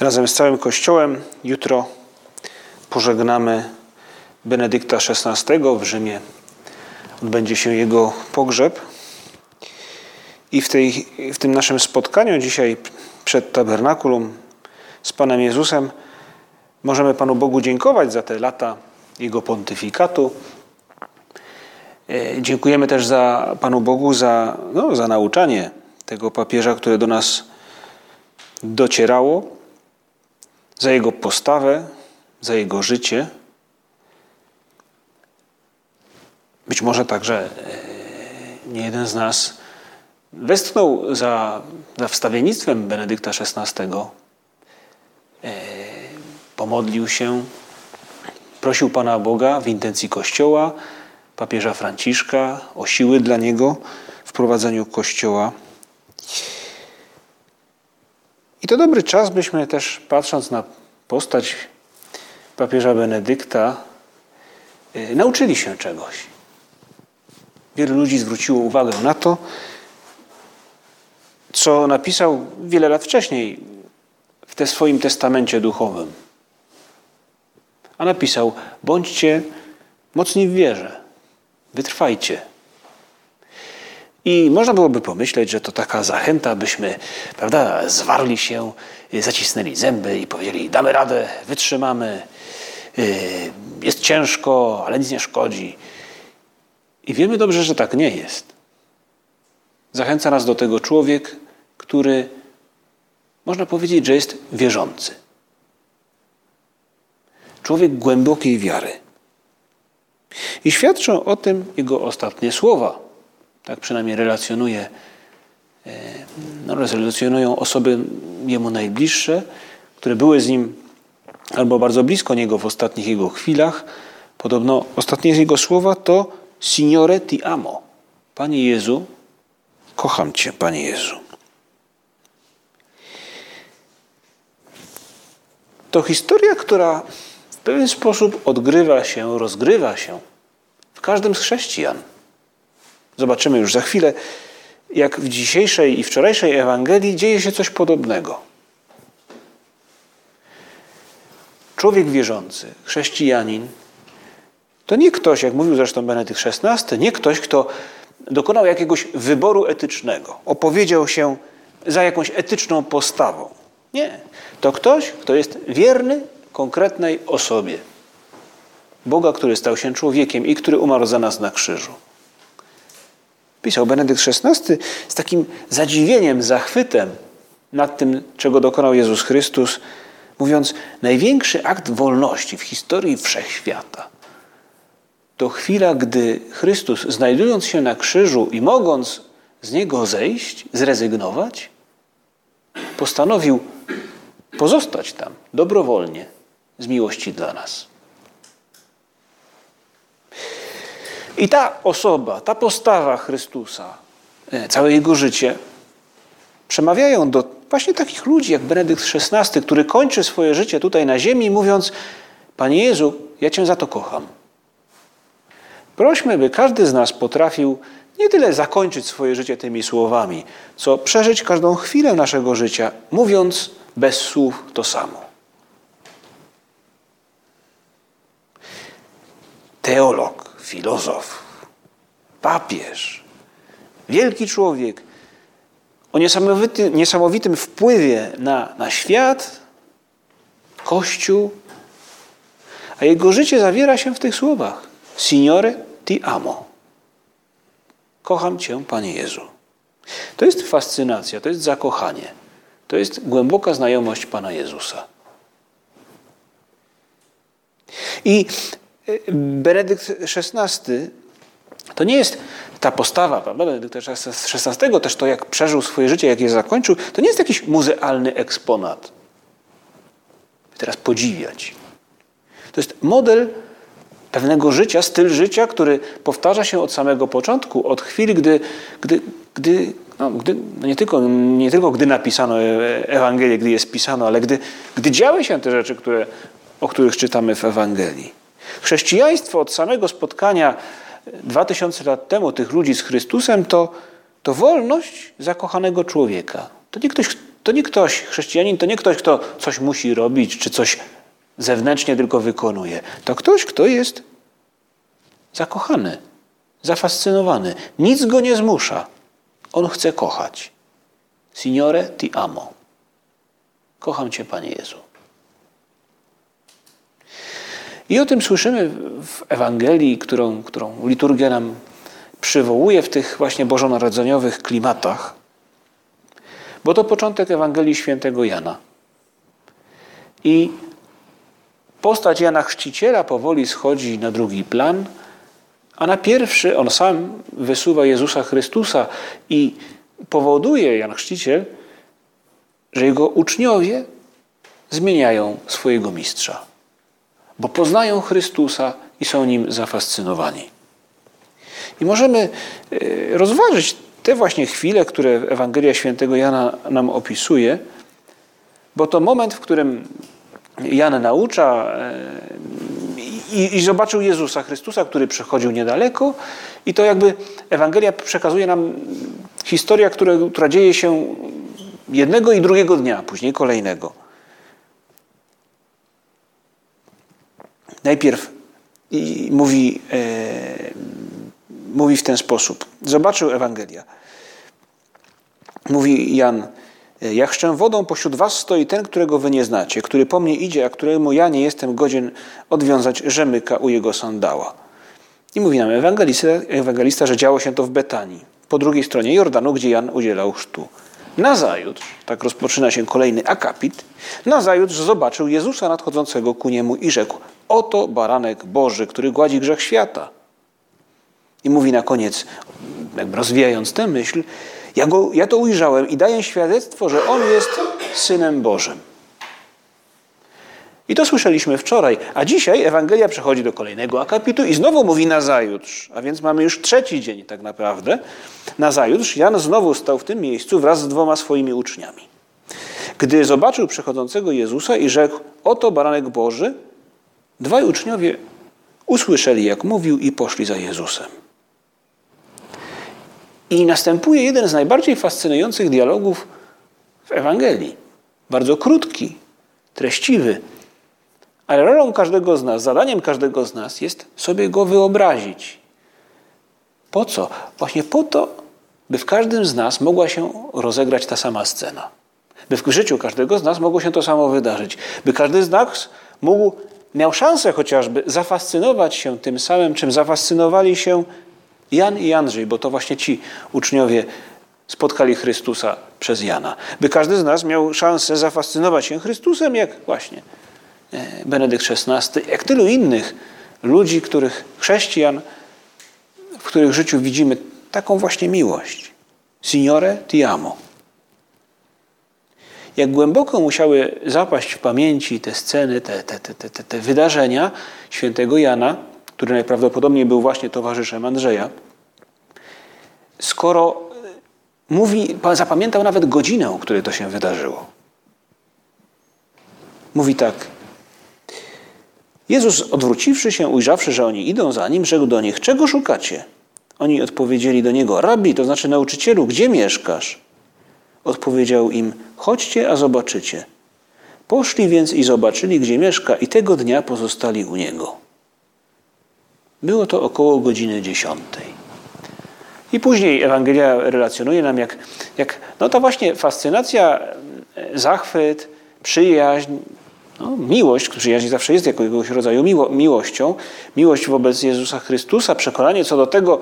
Razem z całym Kościołem jutro pożegnamy Benedykta XVI w Rzymie. Odbędzie się jego pogrzeb. I w, tej, w tym naszym spotkaniu dzisiaj przed tabernakulum z Panem Jezusem możemy Panu Bogu dziękować za te lata jego pontyfikatu. E, dziękujemy też za Panu Bogu za, no, za nauczanie tego papieża, które do nas docierało za jego postawę, za jego życie. Być może także e, nie jeden z nas westchnął za, za wstawiennictwem Benedykta XVI, e, pomodlił się, prosił Pana Boga w intencji Kościoła, papieża Franciszka o siły dla niego w prowadzeniu Kościoła. I to dobry czas, byśmy też patrząc na postać papieża Benedykta, yy, nauczyli się czegoś. Wielu ludzi zwróciło uwagę na to, co napisał wiele lat wcześniej w te swoim testamencie duchowym. A napisał: bądźcie mocni w wierze, wytrwajcie. I można byłoby pomyśleć, że to taka zachęta, byśmy prawda, zwarli się, zacisnęli zęby i powiedzieli: damy radę, wytrzymamy, y, jest ciężko, ale nic nie szkodzi. I wiemy dobrze, że tak nie jest. Zachęca nas do tego człowiek, który można powiedzieć, że jest wierzący. Człowiek głębokiej wiary. I świadczą o tym jego ostatnie słowa tak przynajmniej relacjonuje, e, no, relacjonują osoby jemu najbliższe, które były z nim albo bardzo blisko niego w ostatnich jego chwilach. Podobno ostatnie z jego słowa to Signore ti amo. Panie Jezu, kocham Cię, Panie Jezu. To historia, która w pewien sposób odgrywa się, rozgrywa się w każdym z chrześcijan. Zobaczymy już za chwilę, jak w dzisiejszej i wczorajszej Ewangelii dzieje się coś podobnego. Człowiek wierzący, chrześcijanin, to nie ktoś, jak mówił zresztą Benedykt XVI, nie ktoś, kto dokonał jakiegoś wyboru etycznego, opowiedział się za jakąś etyczną postawą. Nie. To ktoś, kto jest wierny konkretnej osobie. Boga, który stał się człowiekiem i który umarł za nas na krzyżu pisał Benedykt XVI z takim zadziwieniem, zachwytem nad tym, czego dokonał Jezus Chrystus, mówiąc: Największy akt wolności w historii wszechświata to chwila, gdy Chrystus, znajdując się na krzyżu i mogąc z niego zejść, zrezygnować, postanowił pozostać tam dobrowolnie z miłości dla nas. I ta osoba, ta postawa Chrystusa, e, całe jego życie przemawiają do właśnie takich ludzi jak Benedykt XVI, który kończy swoje życie tutaj na ziemi, mówiąc: Panie Jezu, ja Cię za to kocham. Prośmy, by każdy z nas potrafił nie tyle zakończyć swoje życie tymi słowami, co przeżyć każdą chwilę naszego życia, mówiąc bez słów to samo. Teolog filozof, papież, wielki człowiek o niesamowity, niesamowitym wpływie na, na świat, Kościół, a jego życie zawiera się w tych słowach: Signore ti amo. Kocham Cię, Panie Jezu. To jest fascynacja, to jest zakochanie, to jest głęboka znajomość Pana Jezusa. I Benedykt XVI to nie jest ta postawa, prawda? Benedykta XVI też to, jak przeżył swoje życie, jak je zakończył, to nie jest jakiś muzealny eksponat. teraz podziwiać. To jest model pewnego życia, styl życia, który powtarza się od samego początku, od chwili, gdy, gdy, gdy, no, gdy no nie, tylko, nie tylko gdy napisano Ewangelię, gdy je spisano, ale gdy, gdy działy się te rzeczy, które, o których czytamy w Ewangelii. Chrześcijaństwo od samego spotkania dwa tysiące lat temu tych ludzi z Chrystusem to, to wolność zakochanego człowieka. To nie, ktoś, to nie ktoś, chrześcijanin to nie ktoś, kto coś musi robić, czy coś zewnętrznie tylko wykonuje. To ktoś, kto jest zakochany, zafascynowany. Nic go nie zmusza. On chce kochać. Signore ti amo. Kocham Cię, Panie Jezu. I o tym słyszymy w Ewangelii, którą, którą liturgia nam przywołuje w tych właśnie bożonarodzeniowych klimatach. Bo to początek Ewangelii świętego Jana. I postać Jana Chrzciciela powoli schodzi na drugi plan, a na pierwszy on sam wysuwa Jezusa Chrystusa i powoduje Jan Chrzciciel, że jego uczniowie zmieniają swojego mistrza, bo poznają Chrystusa i są nim zafascynowani. I możemy e, rozważyć te właśnie chwile, które Ewangelia Świętego Jana nam opisuje, bo to moment, w którym Jan naucza e, i, i, zobaczył Jezusa Chrystusa, który przechodził niedaleko, i to jakby Ewangelia przekazuje nam historię, która, która dzieje się jednego i drugiego dnia, później kolejnego. Najpierw mówi, e, mówi w ten sposób. Zobaczył Ewangelia. Mówi Jan, jak chrzczę wodą, pośród was stoi ten, którego wy nie znacie, który po mnie idzie, a któremu ja nie jestem godzien odwiązać rzemyka u jego sandała. I mówi nam ewangelista, ewangelista, że działo się to w Betanii, po drugiej stronie Jordanu, gdzie Jan udzielał chrztu. Nazajutrz, tak rozpoczyna się kolejny akapit, nazajutrz zobaczył Jezusa nadchodzącego ku niemu i rzekł, oto baranek Boży, który gładzi grzech świata. I mówi na koniec, jakby rozwijając tę myśl, ja, go, ja to ujrzałem i daję świadectwo, że On jest Synem Bożym. I to słyszeliśmy wczoraj, a dzisiaj Ewangelia przechodzi do kolejnego akapitu i znowu mówi na zajutrz, a więc mamy już trzeci dzień tak naprawdę. Na zajutrz Jan znowu stał w tym miejscu wraz z dwoma swoimi uczniami. Gdy zobaczył przechodzącego Jezusa i rzekł, oto baranek Boży, dwaj uczniowie usłyszeli, jak mówił i poszli za Jezusem. I następuje jeden z najbardziej fascynujących dialogów w Ewangelii. Bardzo krótki, treściwy, ale rolą każdego z nas, zadaniem każdego z nas jest sobie go wyobrazić. Po co? Właśnie po to, by w każdym z nas mogła się rozegrać ta sama scena. By w życiu każdego z nas mogło się to samo wydarzyć. By każdy z nas mógł, miał szansę chociażby zafascynować się tym samym, czym zafascynowali się Jan i Andrzej, bo to właśnie ci uczniowie spotkali Chrystusa przez Jana. By każdy z nas miał szansę zafascynować się Chrystusem, jak właśnie Benedykt XVI, jak tylu innych ludzi, których chrześcijan, w których życiu widzimy taką właśnie miłość. Signore ti amo. Jak głęboko musiały zapaść w pamięci te sceny, te, te, te, te, te wydarzenia świętego Jana, który najprawdopodobniej był właśnie towarzyszem Andrzeja, skoro e, mówi, zapamiętał nawet godzinę, o której to się wydarzyło. Mówi tak. Jezus, odwróciwszy się, ujrzawszy, że oni idą za nim, rzekł do nich: Czego szukacie? Oni odpowiedzieli do niego: Rabbi, to znaczy nauczycielu, gdzie mieszkasz? Odpowiedział im: Chodźcie, a zobaczycie. Poszli więc i zobaczyli, gdzie mieszka, i tego dnia pozostali u niego. Było to około godziny dziesiątej. I później Ewangelia relacjonuje nam, jak, jak no to właśnie fascynacja, zachwyt, przyjaźń, no, miłość, przyjaźń zawsze jest jakiegoś rodzaju miło, miłością, miłość wobec Jezusa Chrystusa, przekonanie co do tego,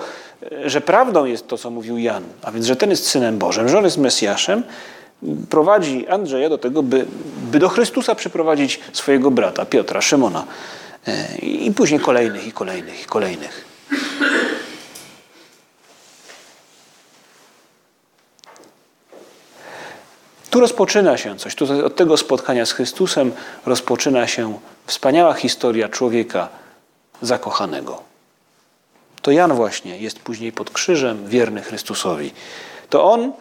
że prawdą jest to, co mówił Jan, a więc, że ten jest Synem Bożym, że on jest Mesjaszem, prowadzi Andrzeja do tego, by, by do Chrystusa przyprowadzić swojego brata, Piotra, Szymona. E, I później kolejnych, i kolejnych, i kolejnych. Tu rozpoczyna się coś. Tu od tego spotkania z Chrystusem rozpoczyna się wspaniała historia człowieka zakochanego. To Jan właśnie jest później pod krzyżem, wierny Chrystusowi. To on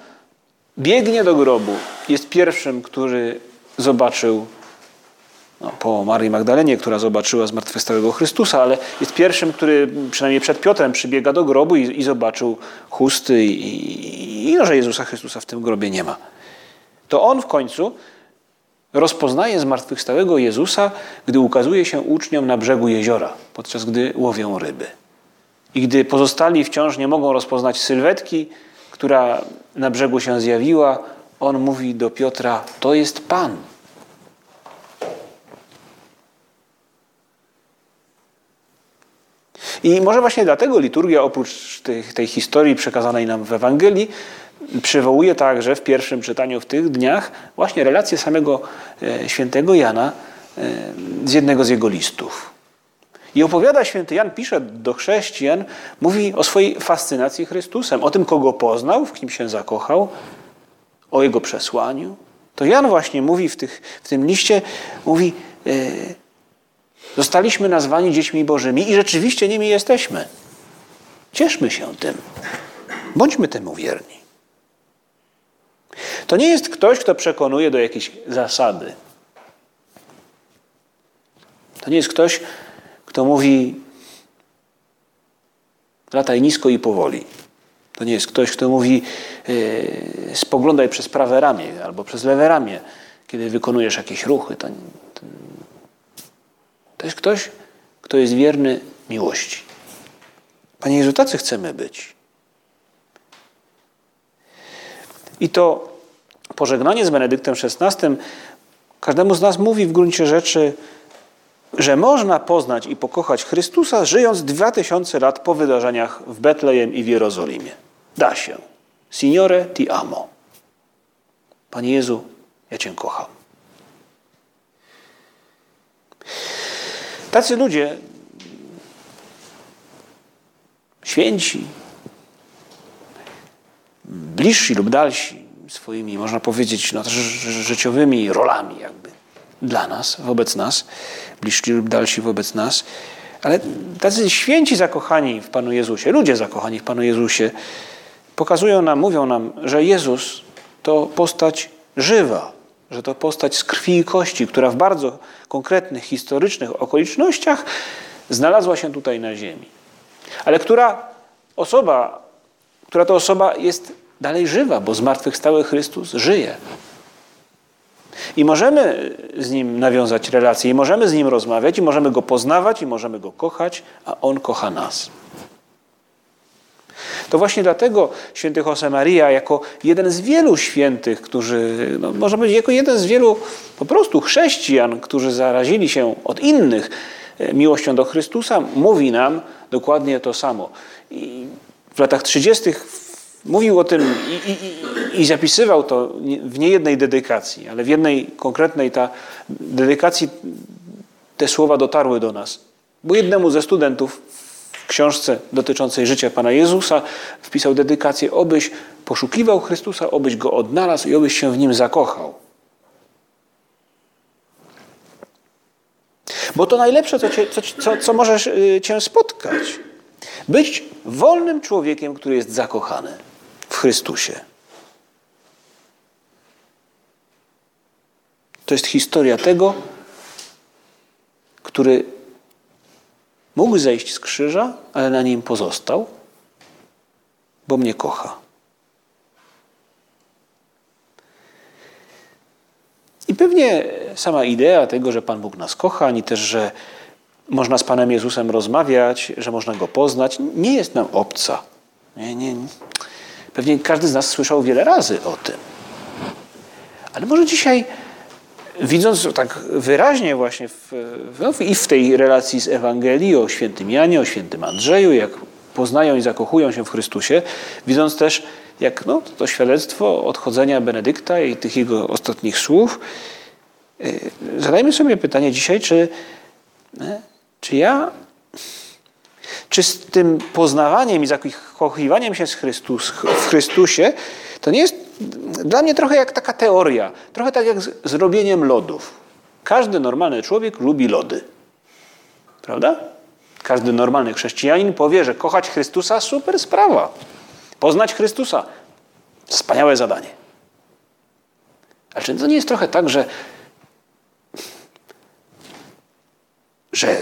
biegnie do grobu. Jest pierwszym, który zobaczył no, po Marii Magdalenie, która zobaczyła zmartwychwstałego Chrystusa, ale jest pierwszym, który przynajmniej przed Piotrem przybiega do grobu i, i zobaczył chusty i, i, i no, że Jezusa Chrystusa w tym grobie nie ma. To on w końcu rozpoznaje zmartwychwstałego Jezusa, gdy ukazuje się uczniom na brzegu jeziora, podczas gdy łowią ryby. I gdy pozostali wciąż nie mogą rozpoznać sylwetki, która na brzegu się zjawiła, on mówi do Piotra: To jest Pan. I może właśnie dlatego liturgia, oprócz tej, tej historii przekazanej nam w Ewangelii, przywołuje także w pierwszym czytaniu w tych dniach właśnie relację samego e, świętego Jana e, z jednego z jego listów. I opowiada święty Jan, pisze do chrześcijan, mówi o swojej fascynacji Chrystusem, o tym, kogo poznał, w kim się zakochał, o jego przesłaniu. To Jan właśnie mówi w, tych, w tym liście, mówi, e, zostaliśmy nazwani dziećmi bożymi i rzeczywiście nimi jesteśmy. Cieszmy się tym. Bądźmy temu wierni. To nie jest ktoś, kto przekonuje do jakiejś zasady. To nie jest ktoś, kto mówi lataj nisko i powoli. To nie jest ktoś, kto mówi yy, spoglądaj przez prawe ramię albo przez lewe ramię, kiedy wykonujesz jakieś ruchy. To, to, to jest ktoś, kto jest wierny miłości. Panie Jezu, tacy chcemy być. I to pożegnanie z Benedyktem XVI każdemu z nas mówi w gruncie rzeczy, że można poznać i pokochać Chrystusa, żyjąc dwa tysiące lat po wydarzeniach w Betlejem i w Jerozolimie. Da się. Signore ti amo. Panie Jezu, ja Cię kocham. Tacy ludzie, święci, bliżsi lub dalsi, swoimi, można powiedzieć, no, życiowymi rolami jakby dla nas, wobec nas, bliżsi lub dalsi wobec nas, ale tacy święci zakochani w Panu Jezusie, ludzie zakochani w Panu Jezusie, pokazują nam, mówią nam, że Jezus to postać żywa, że to postać z krwi i kości, która w bardzo konkretnych, historycznych okolicznościach znalazła się tutaj na ziemi. Ale która osoba, która to osoba jest dalej żywa, bo zmartwychwstały Chrystus żyje. I możemy z Nim nawiązać relacje, i możemy z Nim rozmawiać, i możemy Go poznawać, i możemy Go kochać, a On kocha nas. To właśnie dlatego święty Josemaria, jako jeden z wielu świętych, którzy, no, można powiedzieć, jako jeden z wielu po prostu chrześcijan, którzy zarazili się od innych e, miłością do Chrystusa, mówi nam dokładnie to samo. I w latach 30. Mówił o tym i, i, i, zapisywał to w niejednej dedykacji, ale w jednej konkretnej ta dedykacji te słowa dotarły do nas. Bo jednemu ze studentów w książce dotyczącej życia Pana Jezusa wpisał dedykację, obyś poszukiwał Chrystusa, obyś Go odnalazł i obyś się w Nim zakochał. Bo to najlepsze, co, cię, co, co, co możesz y, Cię spotkać. Być wolnym człowiekiem, który jest zakochany w Chrystusie. To jest historia tego, który mógł zejść z krzyża, ale na nim pozostał, bo mnie kocha. I pewnie sama idea tego, że Pan Bóg nas kocha, ani też, że można z Panem Jezusem rozmawiać, że można Go poznać, nie jest nam obca. Nie, nie, Pewnie każdy z nas słyszał wiele razy o tym. Ale może dzisiaj, widząc tak wyraźnie właśnie w, no, i w tej relacji z Ewangelii o świętym Janie, o świętym Andrzeju, jak poznają i zakochują się w Chrystusie, widząc też, jak no, to świadectwo odchodzenia Benedykta i tych jego ostatnich słów, y, zadajmy sobie pytanie dzisiaj, czy, e, czy ja czy z tym poznawaniem i zakochiwaniem się z Chrystus, w Chrystusie, to nie jest dla mnie trochę jak taka teoria, trochę tak jak z robieniem lodów. Każdy normalny człowiek lubi lody. Prawda? Każdy normalny chrześcijanin powie, że kochać Chrystusa super sprawa. Poznać Chrystusa wspaniałe zadanie. Ale czy to nie jest trochę tak, że że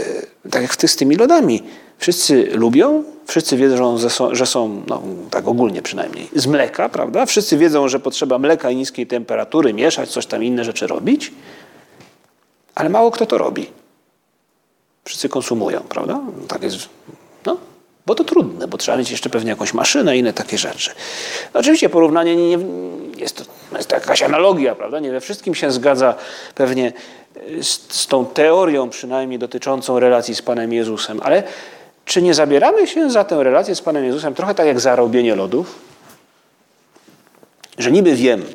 tak jak z tymi lodami, wszyscy lubią, wszyscy wiedzą, że są, że są no, tak ogólnie przynajmniej, z mleka, prawda? Wszyscy wiedzą, że potrzeba mleka i niskiej temperatury, mieszać, coś tam inne rzeczy robić, ale mało kto to robi. Wszyscy konsumują, prawda? Tak jest, no, bo to trudne, bo trzeba mieć jeszcze pewnie jakąś maszynę i inne takie rzeczy. No, oczywiście porównanie nie, jest, to, jest to jakaś analogia, prawda? Nie we wszystkim się zgadza pewnie z, z tą teorią przynajmniej dotyczącą relacji z Panem Jezusem, ale czy nie zabieramy się za tę relację z Panem Jezusem trochę tak jak za robienie lodów? Że niby wiem,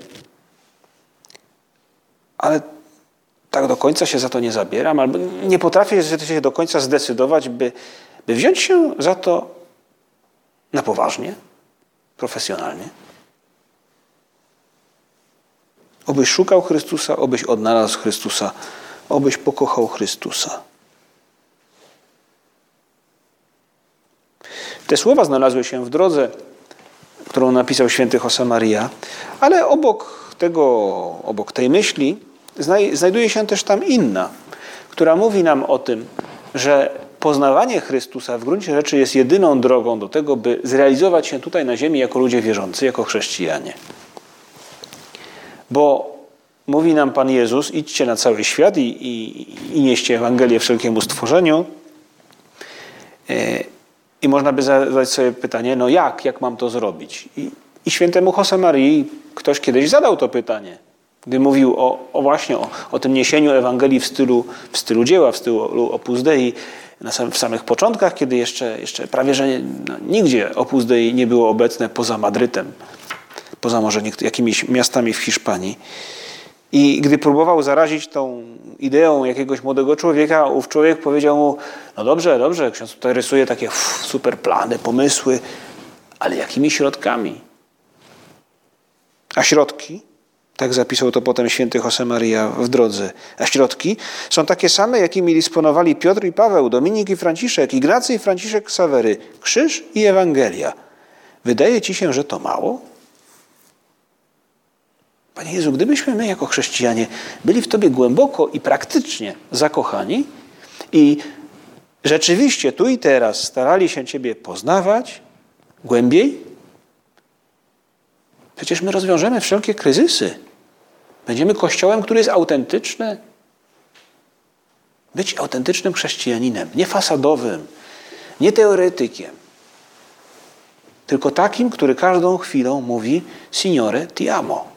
ale tak do końca się za to nie zabieram, albo nie potrafię się do końca zdecydować, by, by wziąć się za to na poważnie, profesjonalnie. Obyś szukał Chrystusa, obyś odnalazł Chrystusa, obyś pokochał Chrystusa. Te słowa znalazły się w drodze, którą napisał święty Josemaria, ale obok tego, obok tej myśli znajduje się też tam inna, która mówi nam o tym, że poznawanie Chrystusa w gruncie rzeczy jest jedyną drogą do tego, by zrealizować się tutaj na ziemi jako ludzie wierzący, jako chrześcijanie. Bo mówi nam Pan Jezus, idźcie na cały świat i, i, i nieście Ewangelię wszelkiemu stworzeniu. I można by zadać sobie pytanie, no jak, jak mam to zrobić? I, i świętemu Josemarii ktoś kiedyś zadał to pytanie, gdy mówił o, o właśnie o, o, tym niesieniu Ewangelii w stylu, w stylu dzieła, w stylu Opus Dei, na sam, w samych początkach, kiedy jeszcze, jeszcze prawie że no, nigdzie Opus Dei nie było obecne poza Madrytem poza może jakimiś miastami w Hiszpanii. I gdy próbował zarazić tą ideą jakiegoś młodego człowieka, ów człowiek powiedział mu, no dobrze, dobrze, ksiądz tutaj rysuje takie super plany, pomysły, ale jakimi środkami? A środki, tak zapisał to potem święty Josemaria w drodze, a środki są takie same, jakimi dysponowali Piotr i Paweł, Dominik i Franciszek, Ignacy i Franciszek Ksawery, krzyż i Ewangelia. Wydaje ci się, że to mało? Panie Jezu, gdybyśmy my jako chrześcijanie byli w Tobie głęboko i praktycznie zakochani i rzeczywiście tu i teraz starali się Ciebie poznawać głębiej, przecież my rozwiążemy wszelkie kryzysy. Będziemy kościołem, który jest autentyczny. Być autentycznym chrześcijaninem, nie fasadowym, nie teoretykiem, tylko takim, który każdą chwilą mówi Signore ti amo.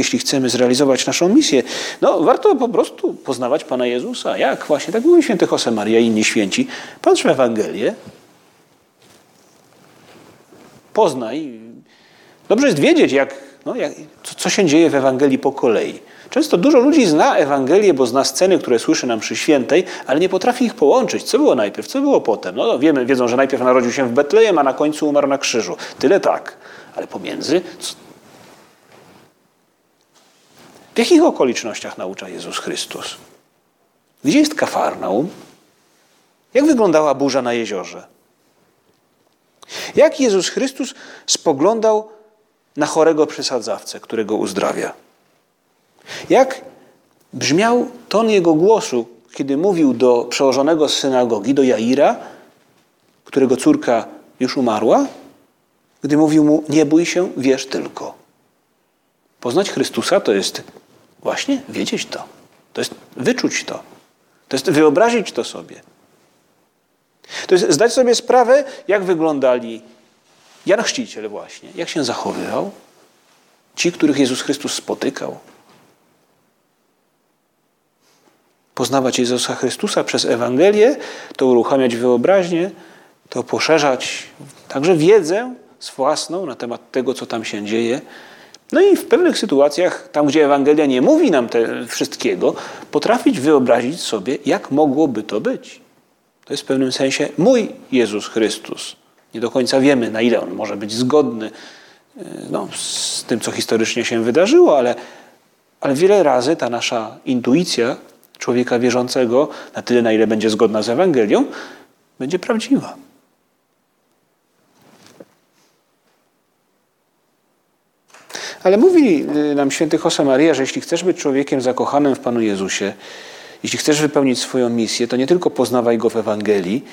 Jeśli chcemy zrealizować naszą misję, no warto po prostu poznawać Pana Jezusa. Jak? Właśnie tak mówi święty Josemaria i inni święci. Patrz w Ewangelię, poznaj. Dobrze jest wiedzieć, jak, no, jak, co, co się dzieje w Ewangelii po kolei. Często dużo ludzi zna Ewangelię, bo zna sceny, które słyszy nam przy świętej, ale nie potrafi ich połączyć. Co było najpierw, co było potem? No wiemy, wiedzą, że najpierw narodził się w Betlejem, a na końcu umarł na krzyżu. Tyle tak. Ale pomiędzy, w jakich okolicznościach naucza Jezus Chrystus? Gdzie jest Kafarnaum? Jak wyglądała burza na jeziorze? Jak Jezus Chrystus spoglądał na chorego przesadzawcę, którego uzdrawia? Jak brzmiał ton jego głosu, kiedy mówił do przełożonego z synagogi, do Jaira, którego córka już umarła, gdy mówił mu: Nie bój się, wierz tylko. Poznać Chrystusa to jest właśnie wiedzieć to. To jest wyczuć to. To jest wyobrazić to sobie. To jest zdać sobie sprawę, jak wyglądali Jan Chrzciciel właśnie, jak się zachowywał, ci, których Jezus Chrystus spotykał. Poznawać Jezusa Chrystusa przez Ewangelię, to uruchamiać wyobraźnię, to poszerzać także wiedzę własną na temat tego, co tam się dzieje, no i w pewnych sytuacjach, tam gdzie Ewangelia nie mówi nam te wszystkiego, potrafić wyobrazić sobie, jak mogłoby to być. To jest w pewnym sensie mój Jezus Chrystus. Nie do końca wiemy, na ile on może być zgodny e, no, z tym, co historycznie się wydarzyło, ale, ale wiele razy ta nasza intuicja człowieka wierzącego, na tyle, na ile będzie zgodna z Ewangelią, będzie prawdziwa. Ale mówi y, nam święty Josemaria, że jeśli chcesz być człowiekiem zakochanym w Panu Jezusie, jeśli chcesz wypełnić swoją misję, to nie tylko poznawaj Go w Ewangelii,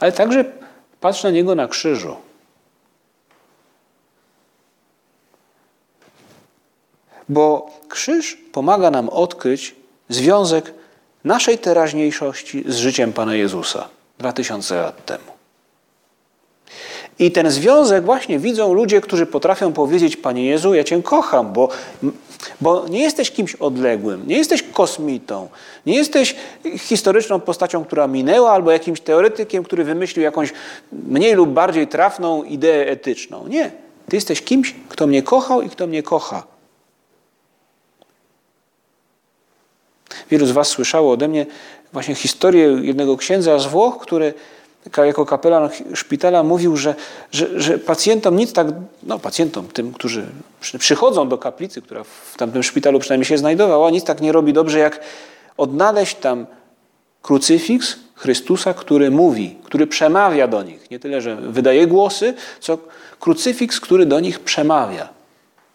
ale także patrz na Niego na krzyżu. Bo krzyż pomaga nam odkryć związek naszej teraźniejszości z życiem Pana Jezusa 2000 lat temu. I ten związek właśnie widzą ludzie, którzy potrafią powiedzieć: Panie Jezu, ja Cię kocham, bo, bo nie jesteś kimś odległym, nie jesteś kosmitą, nie jesteś historyczną postacią, która minęła, albo jakimś teoretykiem, który wymyślił jakąś mniej lub bardziej trafną ideę etyczną. Nie. Ty jesteś kimś, kto mnie kochał i kto mnie kocha. Wielu z Was słyszało ode mnie właśnie historię jednego księdza z Włoch, który jako kapelan szpitala mówił, że, że, że pacjentom nic tak, no pacjentom, tym, którzy przychodzą do kaplicy, która w tamtym szpitalu przynajmniej się znajdowała, nic tak nie robi dobrze, jak odnaleźć tam krucyfiks Chrystusa, który mówi, który przemawia do nich. Nie tyle, że wydaje głosy, co krucyfiks, który do nich przemawia.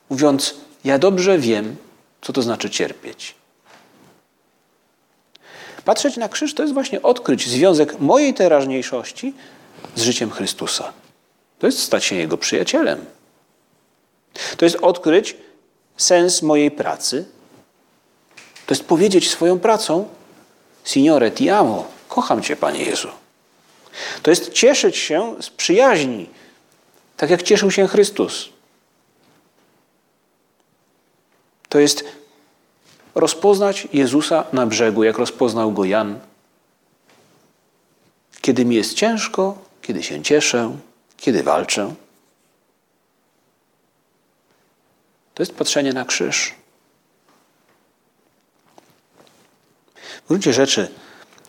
Mówiąc, ja dobrze wiem, co to znaczy cierpieć. Patrzeć na krzyż to jest właśnie odkryć związek mojej teraźniejszości z życiem Chrystusa. To jest stać się Jego przyjacielem. To jest odkryć sens mojej pracy. To jest powiedzieć swoją pracą Signore ti amo, kocham Cię, Panie Jezu. To jest cieszyć się z przyjaźni, tak jak cieszył się Chrystus. To jest rozpoznać Jezusa na brzegu, jak rozpoznał go Jan. Kiedy mi jest ciężko, kiedy się cieszę, kiedy walczę. To jest patrzenie na krzyż. W gruncie rzeczy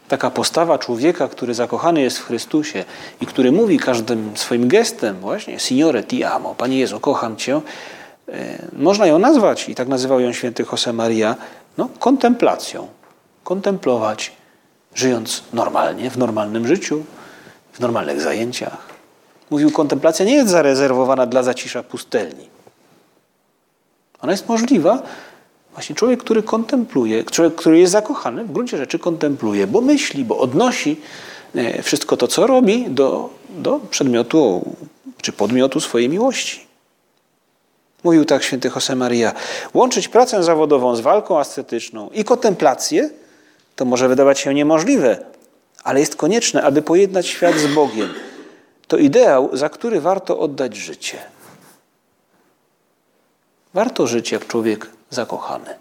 taka postawa człowieka, który zakochany jest w Chrystusie i który mówi każdym swoim gestem właśnie Signore ti amo, Panie Jezu, kocham Cię, można ją nazwać, i tak nazywał ją święty Jose Maria, no, kontemplacją. Kontemplować, żyjąc normalnie, w normalnym życiu, w normalnych zajęciach. Mówił, kontemplacja nie jest zarezerwowana dla zacisza pustelni. Ona jest możliwa. Właśnie człowiek, który kontempluje, człowiek, który jest zakochany, w gruncie rzeczy kontempluje, bo myśli, bo odnosi e, wszystko to, co robi, do, do przedmiotu czy podmiotu swojej miłości. Mówił tak święty Josemaria. Łączyć pracę zawodową z walką ascetyczną i kontemplację to może wydawać się niemożliwe, ale jest konieczne, aby pojednać świat z Bogiem. To ideał, za który warto oddać życie. Warto żyć jak człowiek zakochany.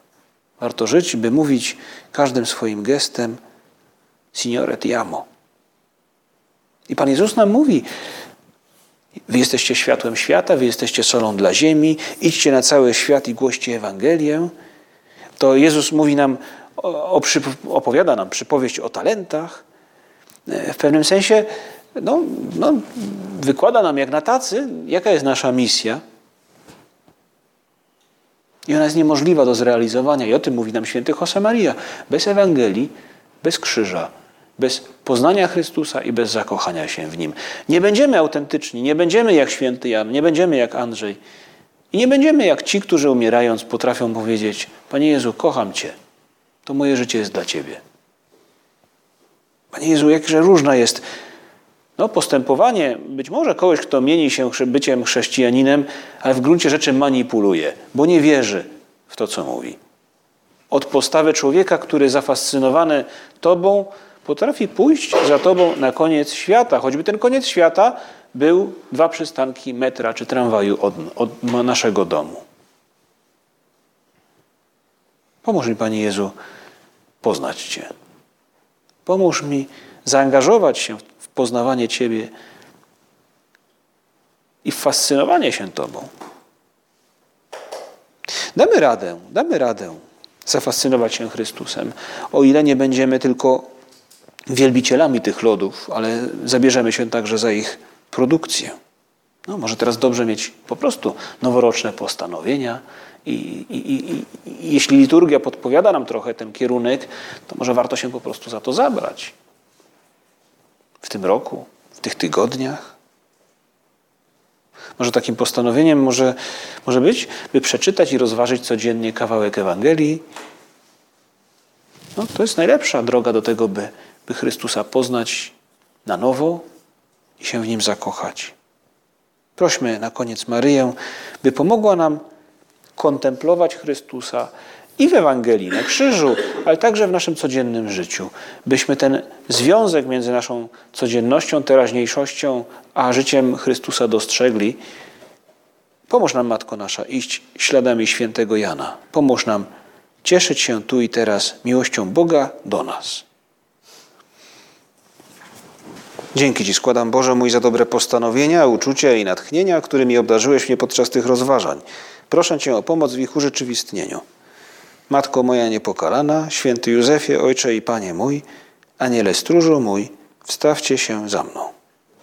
Warto żyć, by mówić każdym swoim gestem Signore ti amo. I Pan Jezus nam mówi, Wy jesteście światłem świata, wy jesteście solą dla ziemi, idźcie na cały świat i głoście Ewangelię. To Jezus mówi nam, opowiada nam przypowieść o talentach. W pewnym sensie no, no, wykłada nam jak na tacy, jaka jest nasza misja. I ona jest niemożliwa do zrealizowania. I o tym mówi nam święty Josemaria. Bez Ewangelii, bez krzyża, bez poznania Chrystusa i bez zakochania się w Nim. Nie będziemy autentyczni, nie będziemy jak święty Jan, nie będziemy jak Andrzej. I nie będziemy jak ci, którzy umierając potrafią powiedzieć: Panie Jezu, kocham Cię, to moje życie jest dla Ciebie. Panie Jezu, jakże różna jest no, postępowanie być może kogoś, kto mieni się byciem chrześcijaninem, ale w gruncie rzeczy manipuluje, bo nie wierzy w to, co mówi. Od postawy człowieka, który zafascynowany Tobą, potrafi pójść za tobą na koniec świata, choćby ten koniec świata był dwa przystanki metra czy tramwaju od, od naszego domu. Pomóż mi, Panie Jezu, poznać Cię. Pomóż mi zaangażować się w poznawanie Ciebie i w fascynowanie się Tobą. Damy radę, damy radę zafascynować się Chrystusem, o ile nie będziemy tylko wielbicielami tych lodów, ale zabierzemy się także za ich produkcję. No, może teraz dobrze mieć po prostu noworoczne postanowienia i, i, i, i, jeśli liturgia podpowiada nam trochę ten kierunek, to może warto się po prostu za to zabrać. W tym roku, w tych tygodniach. Może takim postanowieniem może, może być, by przeczytać i rozważyć codziennie kawałek Ewangelii. No, to jest najlepsza droga do tego, by, by Chrystusa poznać na nowo i się w Nim zakochać. Prośmy na koniec Maryję, by pomogła nam kontemplować Chrystusa i w Ewangelii, na krzyżu, ale także w naszym codziennym życiu, byśmy ten związek między naszą codziennością, teraźniejszością, a życiem Chrystusa dostrzegli. Pomóż nam, Matko Nasza, iść śladami świętego Jana. Pomóż nam cieszyć się tu i teraz miłością Boga do nas. Dzięki Ci składam, Boże mój, za dobre postanowienia, uczucia i natchnienia, którymi obdarzyłeś mnie podczas tych rozważań. Proszę Cię o pomoc w ich urzeczywistnieniu. Matko moja niepokalana, święty Józefie, Ojcze i Panie mój, Aniele stróżu mój, wstawcie się za mną.